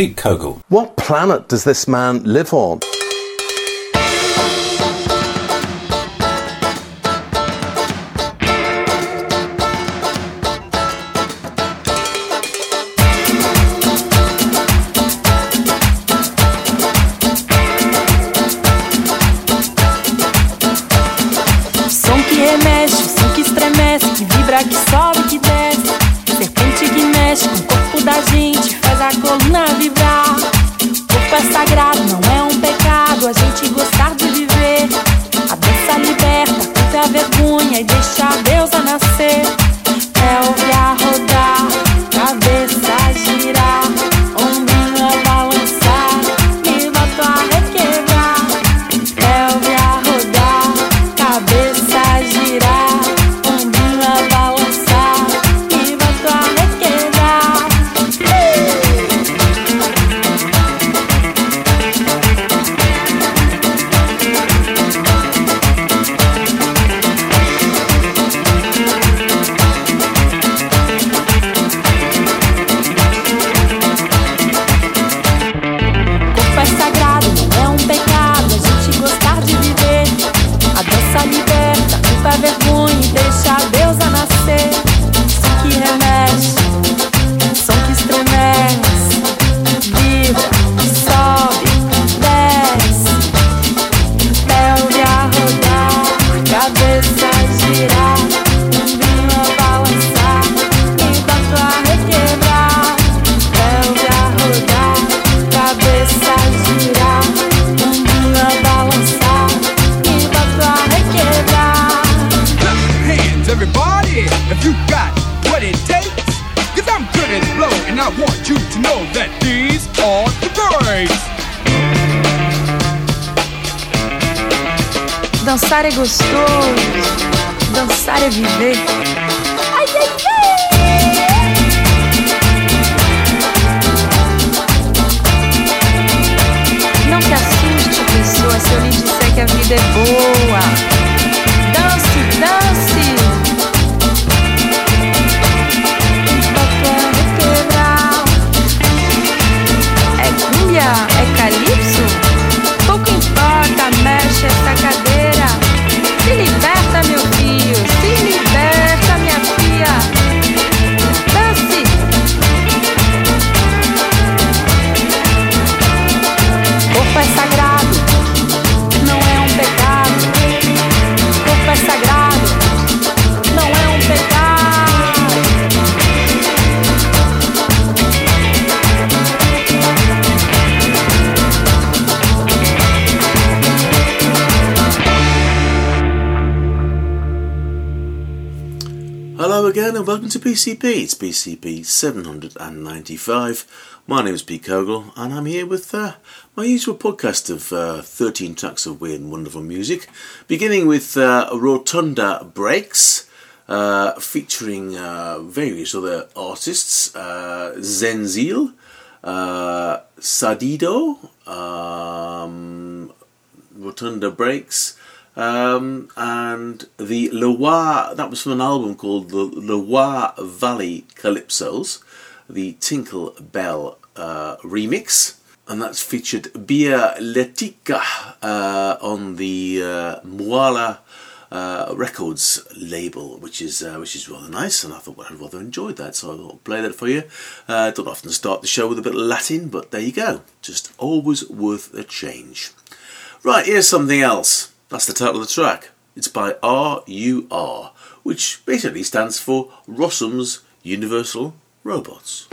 Pete Cogle. What planet does this man live on? Dançar é gostoso, dançar é viver. Ai, ai, ai. Não se assuste, pessoa, se eu lhe disser que a vida é boa. PCP. It's PCP 795. My name is Pete Cogle and I'm here with uh, my usual podcast of uh, 13 tracks of weird and wonderful music, beginning with uh, Rotunda Breaks. Uh, featuring uh, various other artists, uh, Zenzil, Sadido, um, Rotunda Breaks, um, and the Loire, that was from an album called the Loire Valley Calypsos, the Tinkle Bell uh, remix. And that's featured Bia Lética uh, on the uh, MaAula uh, Records label, which is uh, which is rather nice, and I thought well, I'd rather enjoyed that, so I I'd play that for you. Uh, don't often start the show with a bit of Latin, but there you go. Just always worth a change. Right, here's something else. That's the title of the track. It's by RUR, which basically stands for Rossum's Universal Robots.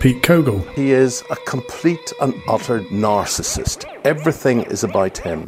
Pete Cogle. He is a complete and utter narcissist. Everything is about him.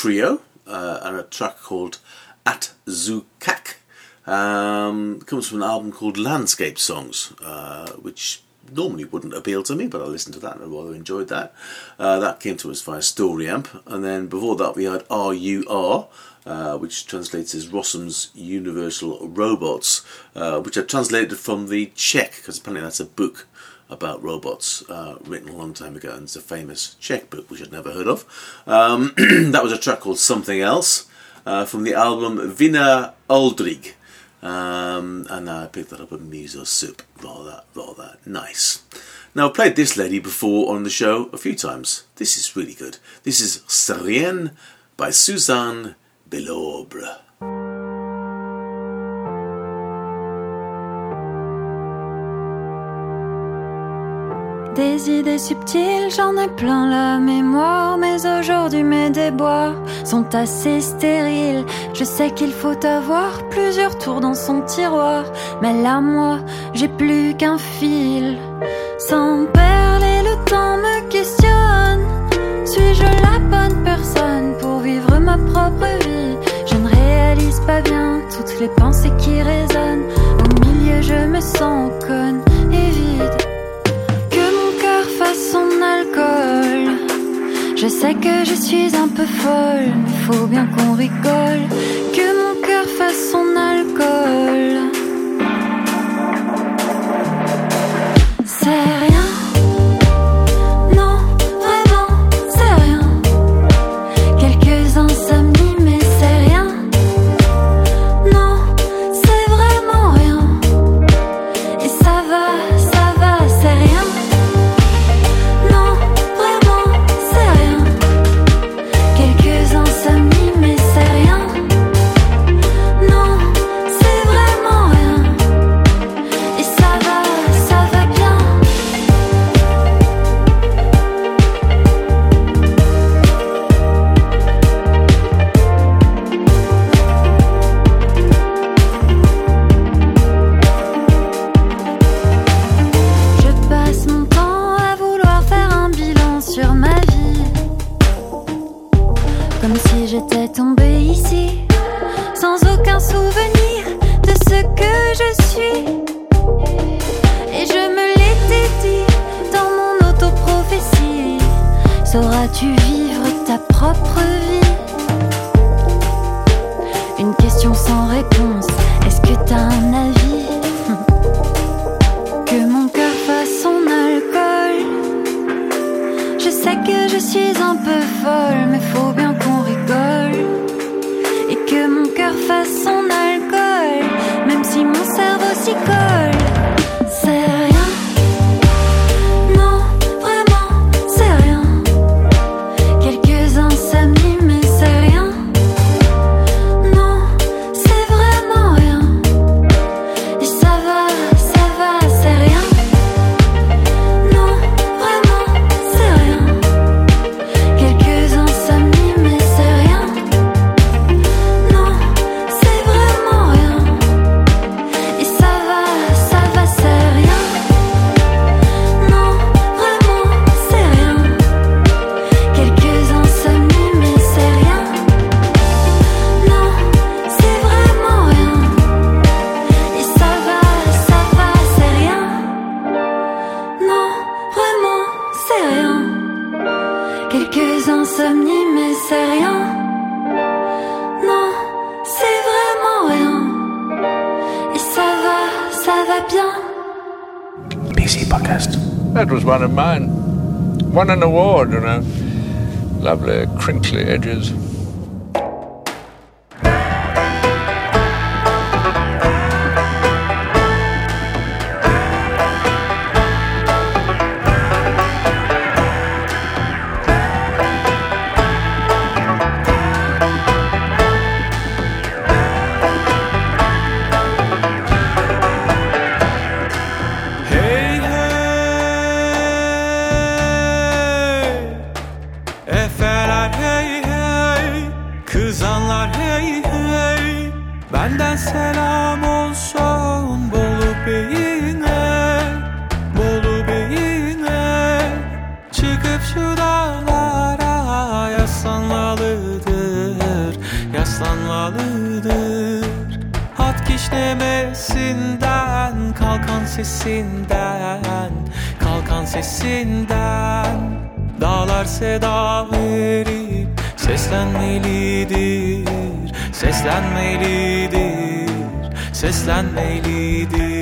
Trio uh, and a track called At Zukak. Um, comes from an album called Landscape Songs, uh, which normally wouldn't appeal to me, but I listened to that and I rather enjoyed that. Uh, that came to us via StoryAmp, and then before that we had RUR, uh, which translates as Rossum's Universal Robots, uh, which I translated from the Czech, because apparently that's a book about robots uh, written a long time ago, and it's a famous Czech book which I'd never heard of. Um, that was a track called Something Else uh, from the album Vina Aldrig. Um, and I picked that up at Muso Soup. Rather, rather nice. Now, I've played this lady before on the show a few times. This is really good. This is C'est rien by Suzanne Belaubre. Des idées subtiles, j'en ai plein la mémoire, mais aujourd'hui mes déboires sont assez stériles. Je sais qu'il faut avoir plusieurs tours dans son tiroir, mais là moi, j'ai plus qu'un fil. Sans perler, le temps me questionne. Suis-je la bonne personne pour vivre ma propre vie? Je ne réalise pas bien toutes les pensées qui résonnent. Au milieu, je me sens conne et vide Je sais que je suis un peu folle, faut bien qu'on rigole. Que mon cœur fasse son alcool. C'est sesinden, kalkan sesinden. Dağlar seda verip seslenmelidir, seslenmelidir, seslenmelidir.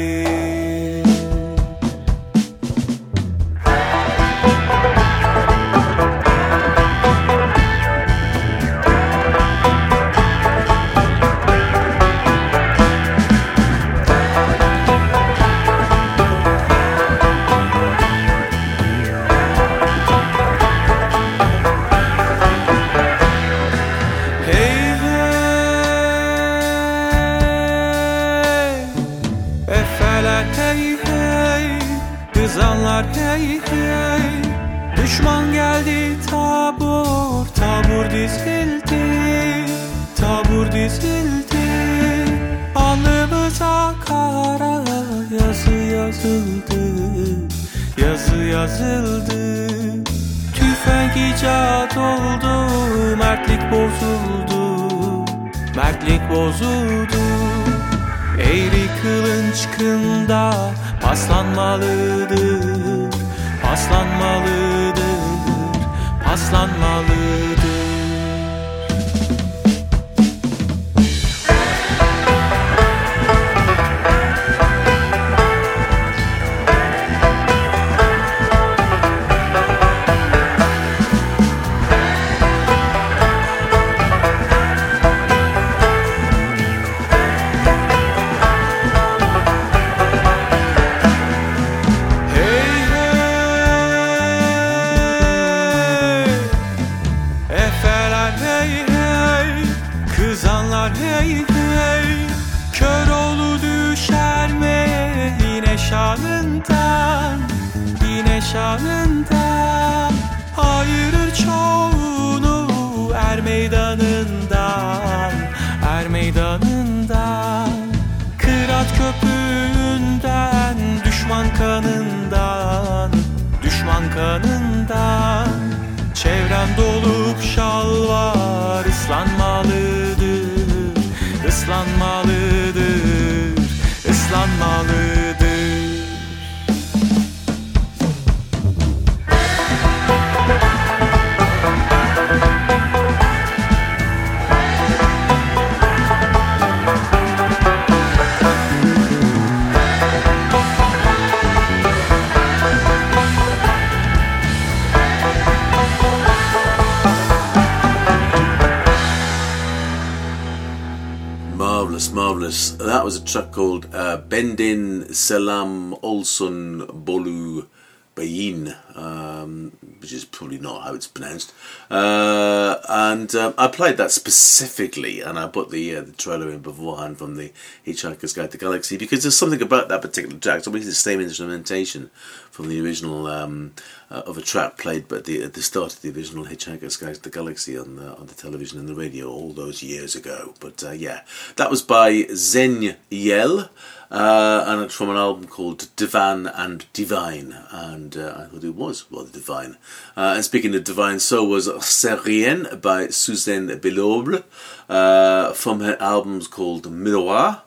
Bendin Selam Olsun Bolu Bayin, um, which is probably not how it's pronounced. Uh, and um, I played that specifically, and I put the uh, the trailer in beforehand from the Hitchhiker's Guide to the Galaxy because there's something about that particular track. It's obviously the same instrumentation from the original um, uh, of a track played, but the, at the start of the original Hitchhiker's Guide to the Galaxy on the on the television and the radio all those years ago. But uh, yeah, that was by Zen Yel. Uh, and it's from an album called Divan and Divine, and uh, I thought it was rather divine. Uh, and speaking of divine, so was C'est rien by Suzanne Belaubre uh, from her albums called Miroir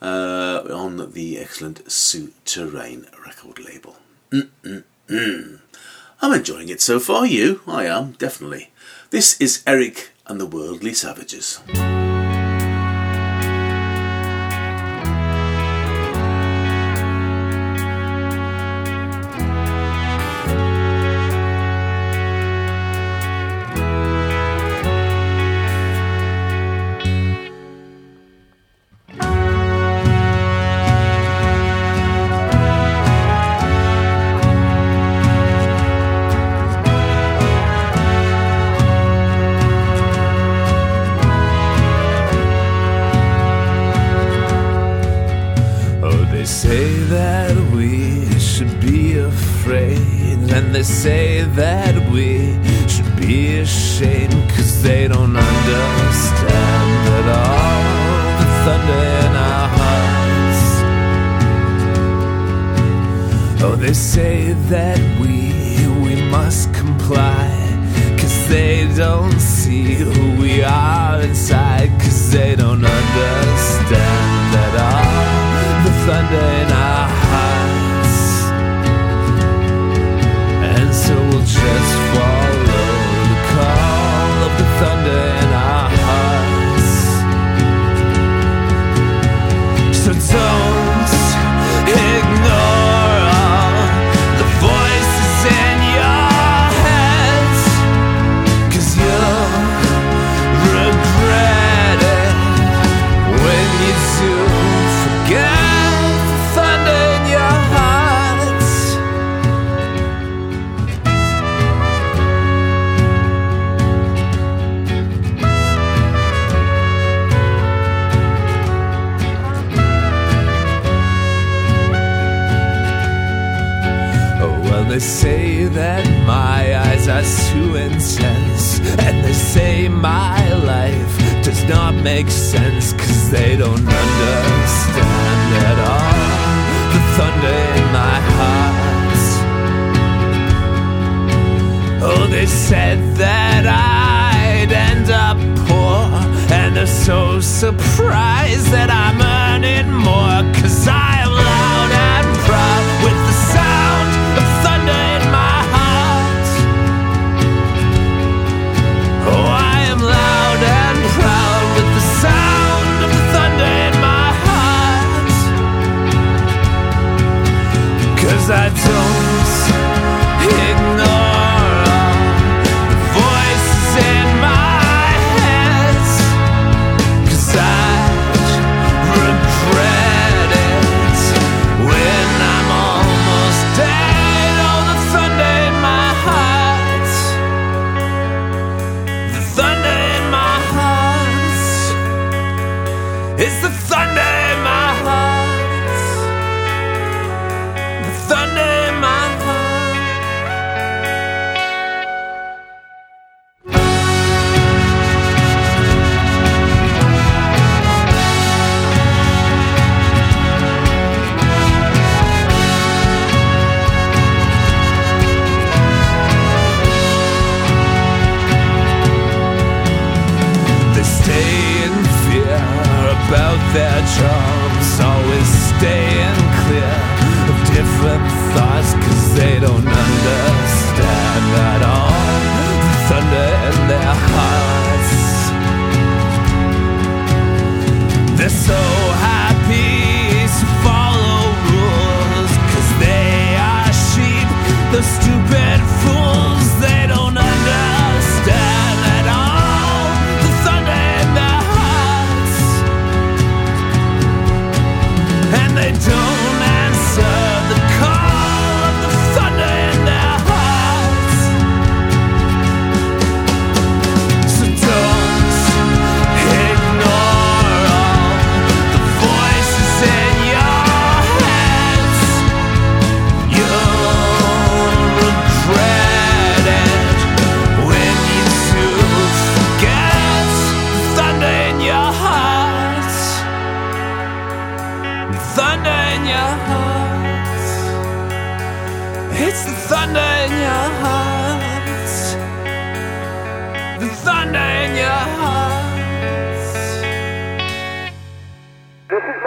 uh, on the excellent Souterraine record label. Mm-mm-mm. I'm enjoying it so far, you? I am, definitely. This is Erik and the Worldly Savages.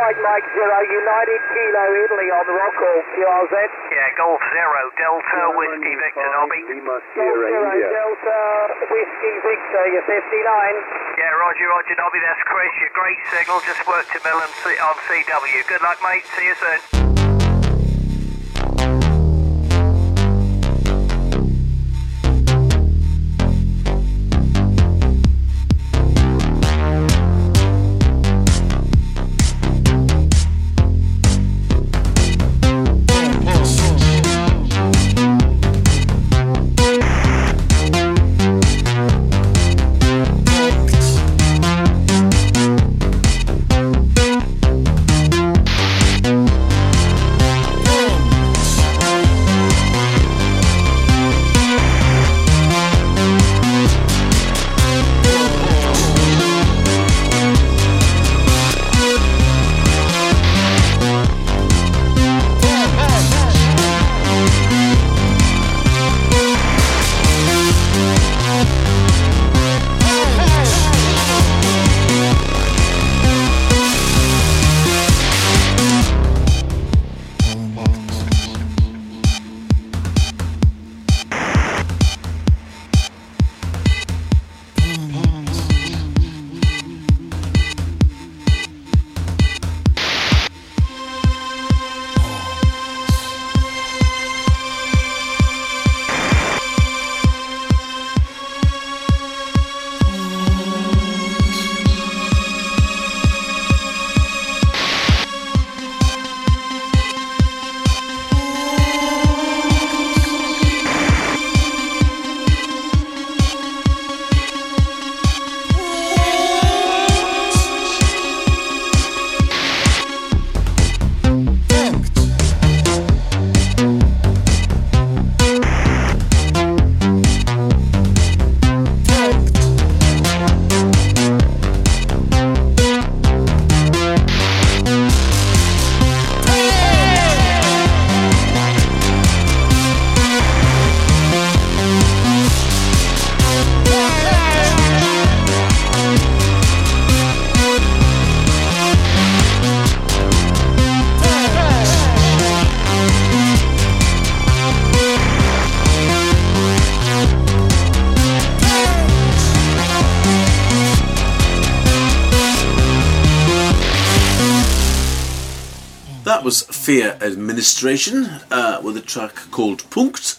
Mike Mike Zero, United Kilo Italy on the Rockall QRZ. Yeah, Golf Zero Delta Whiskey Victor Nobby. Golf Zero Delta Whiskey Victor, you're 59. Yeah, Roger, Roger Nobby, that's Chris. Your great signal just worked to Mill on CW. Good luck, mate. See you soon. Uh, with a track called Punkt.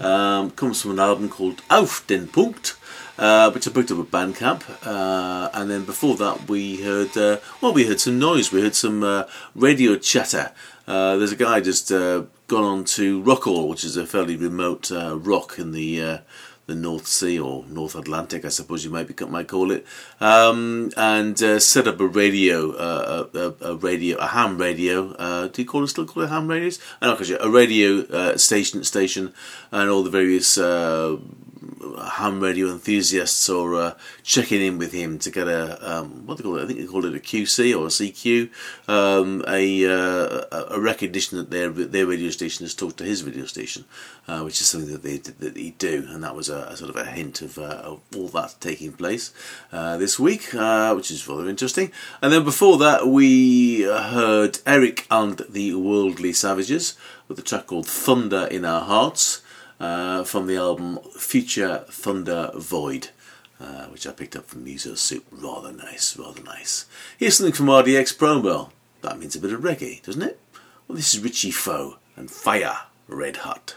Um, comes from an album called Auf den Punkt, uh, which I picked up at Bandcamp. Uh, and then before that, we heard uh, well, we heard some noise. We heard some uh, radio chatter. Uh, there's a guy just uh, gone on to Rockall, which is a fairly remote rock in the the North Sea or North Atlantic, I suppose you might be, might call it, um, and uh, set up a radio, uh, a, a, radio, a ham radio. Uh, do you call it still call it ham radios? I don't know, a radio uh, station, station, and all the various uh, ham radio enthusiasts or uh, checking in with him to get a um, what they call it? I think they call it a QC or a CQ, um, a, uh, a recognition that their their radio station has talked to his radio station, uh, which is something that they that they do, and that was a, a sort of a hint of, uh, of all that taking place uh, this week, uh, which is rather interesting. And then before that, we heard Erik and the Worldly Savages with a track called Thunder in Our Hearts uh, from the album Future Thunder Void, uh, which I picked up from Muso Soup. Rather nice, rather nice. Here's something from RDX Promo. That means a bit of reggae, doesn't it? Well, this is Richie Phoe and Fire Red Hot.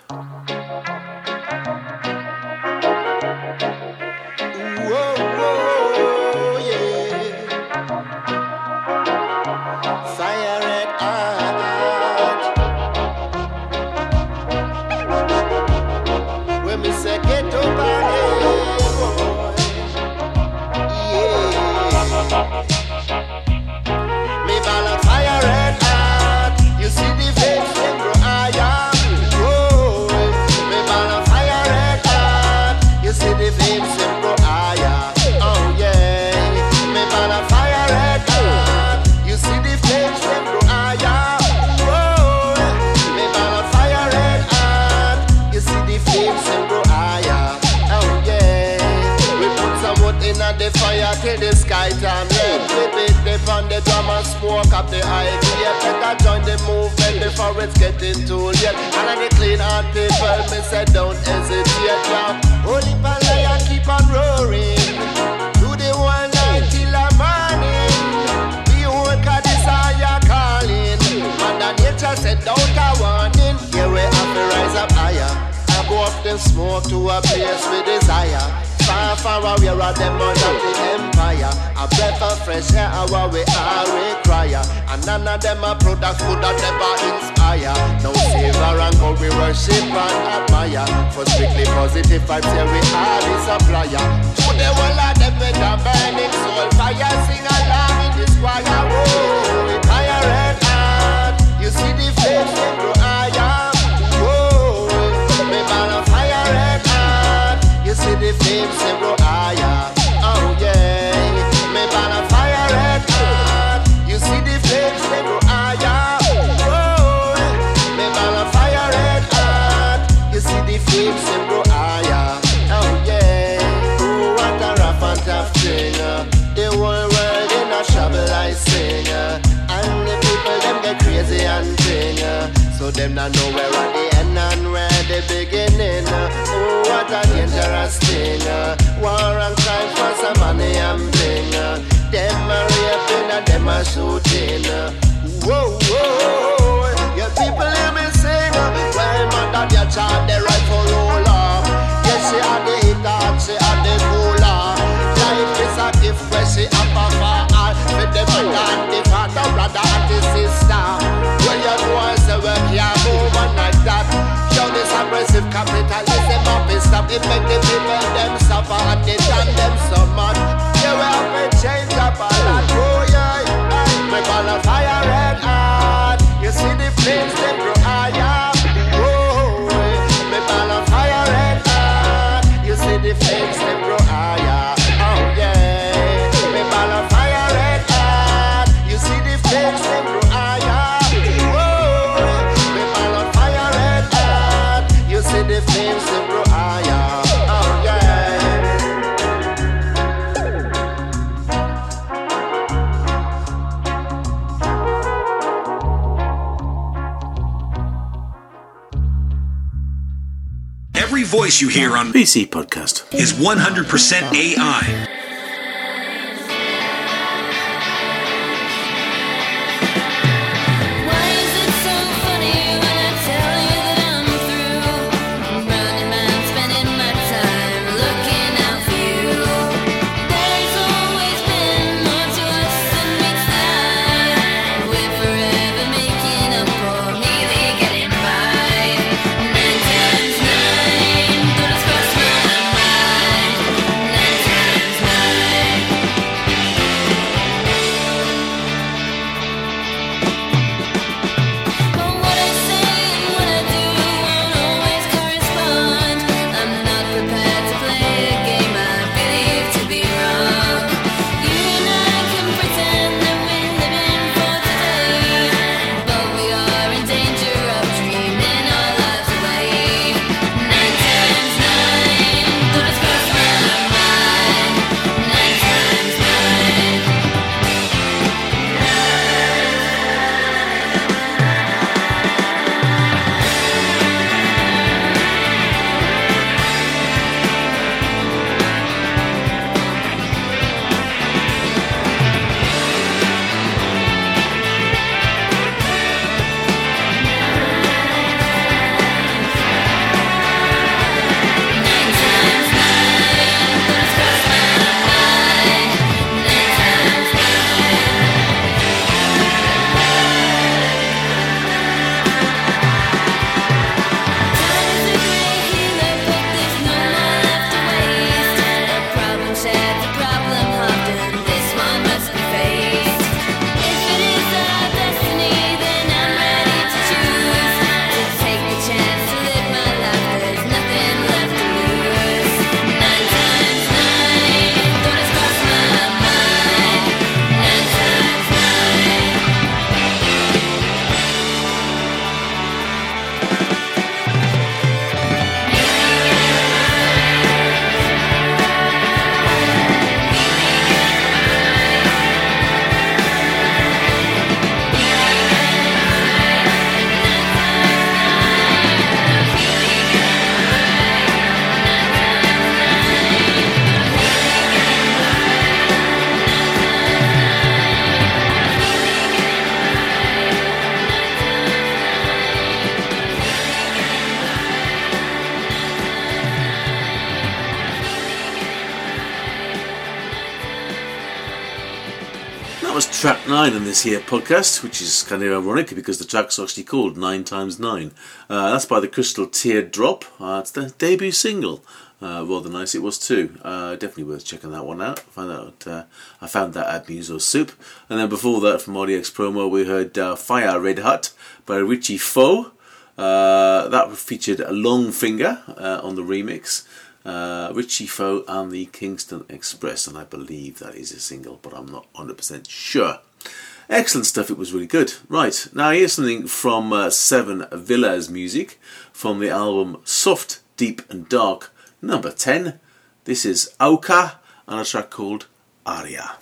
Idea. Better join the movement before it's getting too late. And I the clean heart people, me say don't hesitate. Yeah. Holy Palaya keep on roaring. Do the one night till the morning. We won't cut desire calling. Mother Nature said don't a warning. Here we have to rise up higher. I go up the smoke to a place with desire. Far, away are them under the empire. A breath of fresh air, our we all require. And none of them are products could have never inspire. No silver and gold we worship and admire. For strictly positive vibes, here we are the supplier. To the whole of them with a burning soul fire, sing along in this choir. Oh, Whoa, fire red heart. You see the flames grow the higher. Oh yeah, me of fire red heart. You see the flames they higher. Whoa, me of fire red heart. You see the flames they higher. Oh yeah, oh a rough and tough. The whole world in a I sing. And the people them get crazy and uh. So them not know where I'm what a dangerous thing. War and crime for some money and bling. Them a raping and them a shooting. Whoa, whoa, yeah, people hear me sing. Well, mother, they charge the rifle roller. Yes, she had the hitter, and she had the cooler. Life is a gift where she have a all. With the mother and the father, brother and the sister. Well, you know I say we can't move on like that. Aggressive capitalism up is stop. People them suffer and it done them so much. Yeah, we have change up you hear on BC Podcast is 100% AI. Nine on this here podcast, which is kind of ironic because the track's actually called Nine Times Nine. Uh, that's by the Crystal Teardrop. Uh, it's their debut single. Uh, rather nice it was too. Uh, definitely worth checking that one out. Found that uh, I found that at Muso Soup. And then before that, from RDX Promo, we heard uh, Fire Red Hot by Richie Phoe. That featured a long finger on the remix. Uh, Richie Phoe and the Kingston Express, and I believe that is a single, but I'm not 100% sure. Excellent stuff, it was really good. Right, now here's something from uh, Seven Villas music from the album Soft, Deep and Dark, number 10. This is Awka and a track called Aria.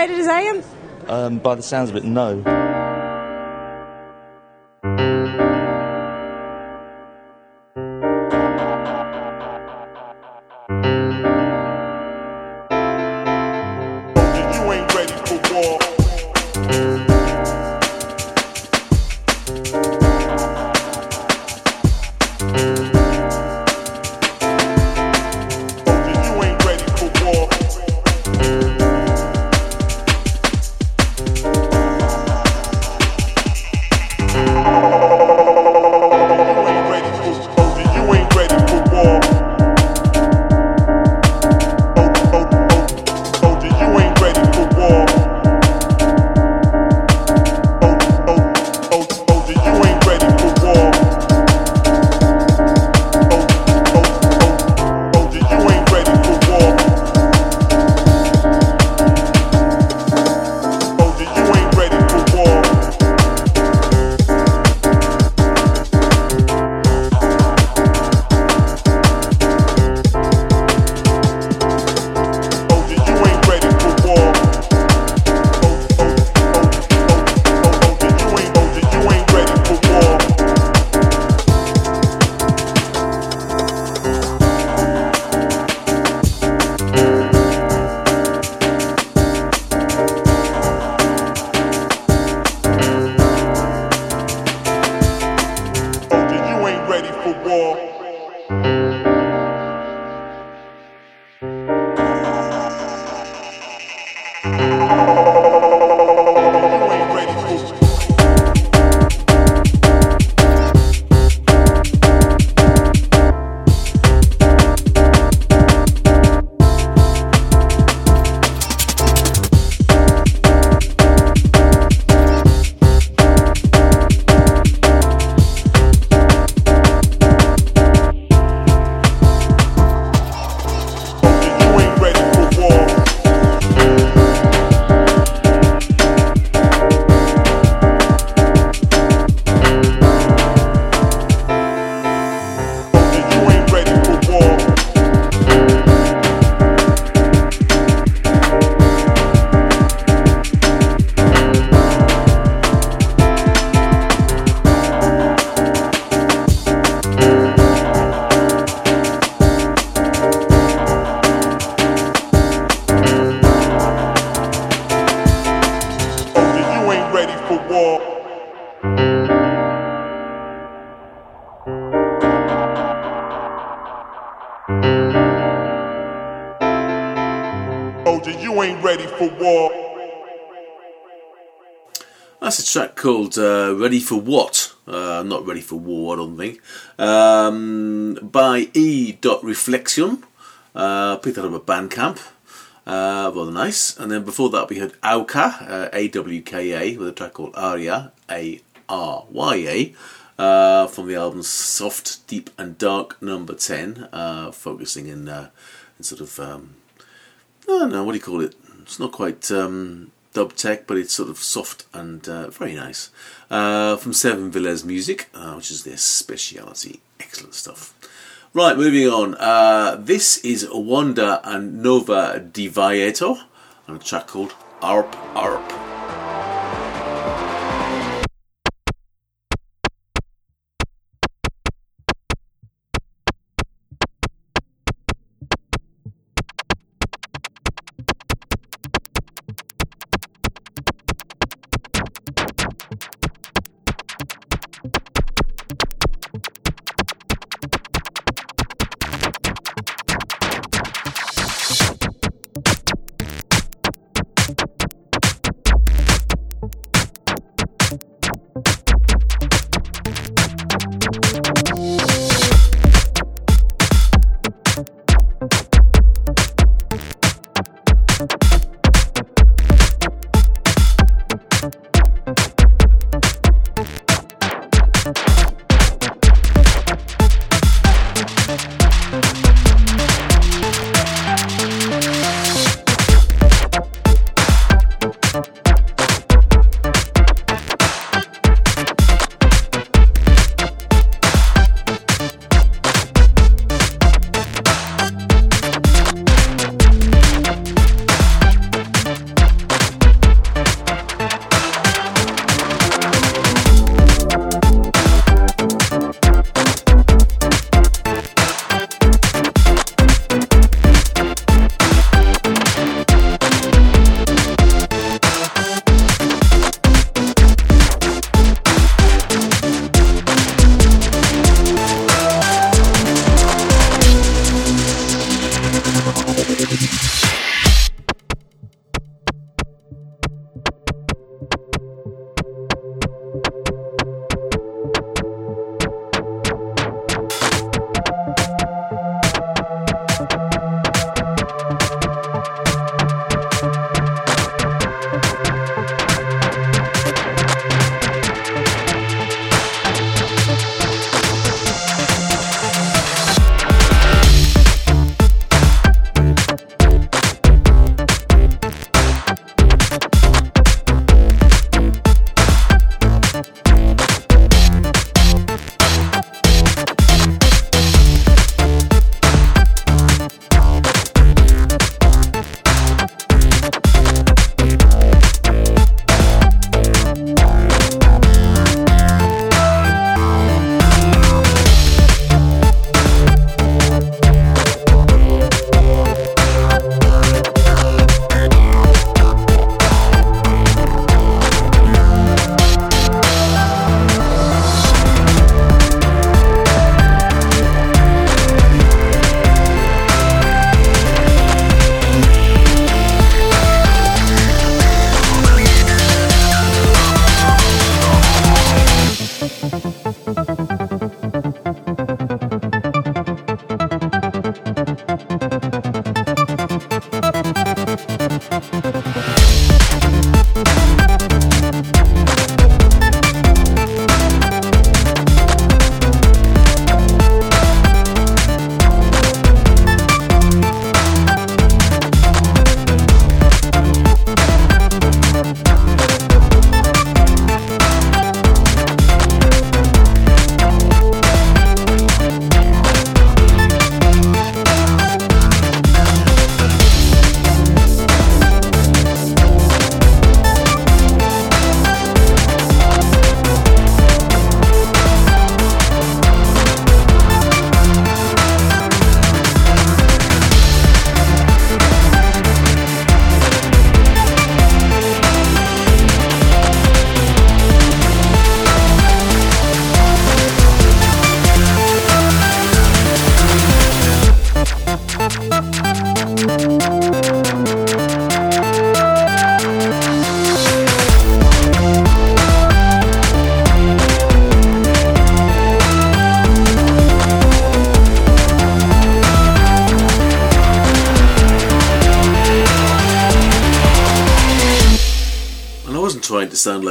Excited as I am? Um, by the sounds of it, no. Called uh, Ready for What? Uh, not Ready for War, I don't think. Um, by E. Reflexion. Uh, picked that up at Bandcamp. Uh, rather nice. And then before that, we had Awka, uh, A W K A, with a track called Aria, A R Y A, uh, from the album Soft, Deep, and Dark number 10, uh, focusing in, in sort of. Um, I don't know, what do you call it? It's not quite um, dub tech, but it's sort of soft and uh, very nice. Uh, from Seven Villas Music, uh, which is their speciality. Excellent stuff. Right, moving on. Uh, this is Wanda and Nova deViator on a track called Arp Arp.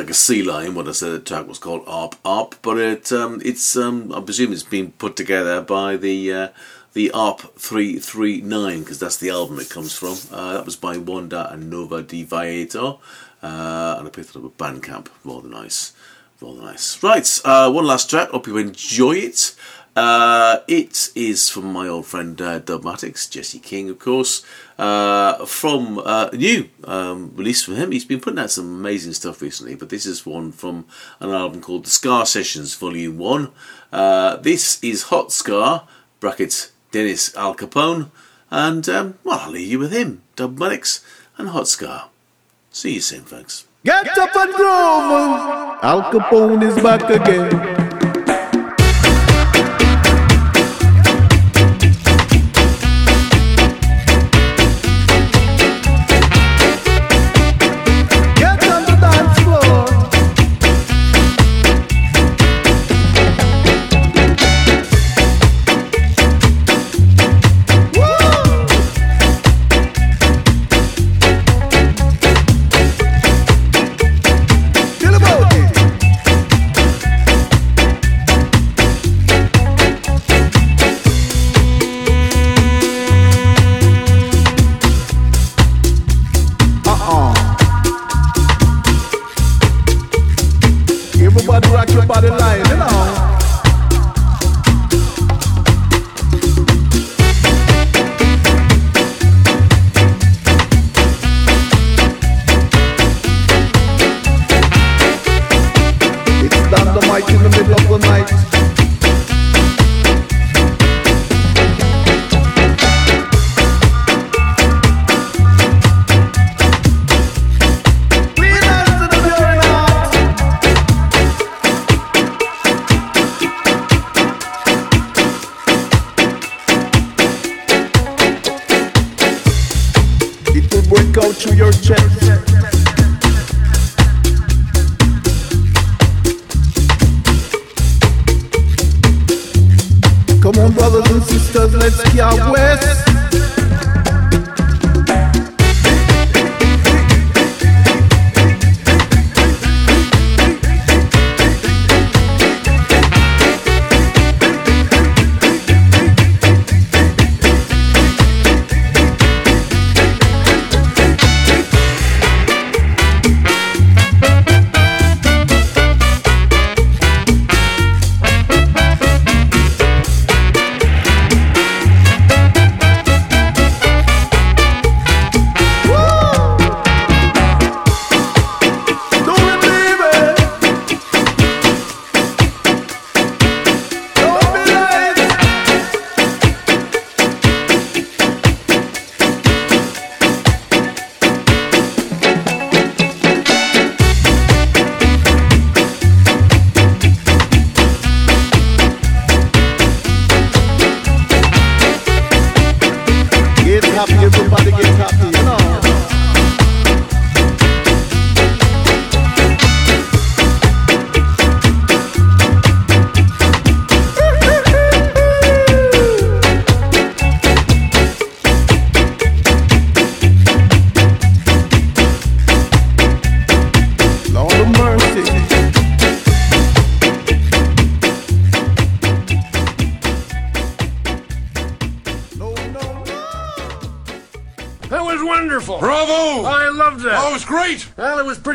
Like a sea lion when I said the track was called Arp Arp, but it um, it's um, I presume it's been put together by the uh, the Arp three three nine because that's the album it comes from. Uh, that was by Wanda and Nova deViator, uh, and I picked it up at Bandcamp. Rather nice, rather nice. Right, uh, one last track. Hope you enjoy it. Uh, it is from my old friend uh, Dubmatix, Jesse King, of course, uh, from uh, new um, release from him. He's been putting out some amazing stuff recently, but this is one from an album called The Ska Sessions, Volume 1. Uh, this is Hot Ska, brackets Dennis Alcapone, and, um, well, I'll leave you with him, Dubmatix and Hot Ska. See you soon, folks. Get up and groove. Al Capone is back again.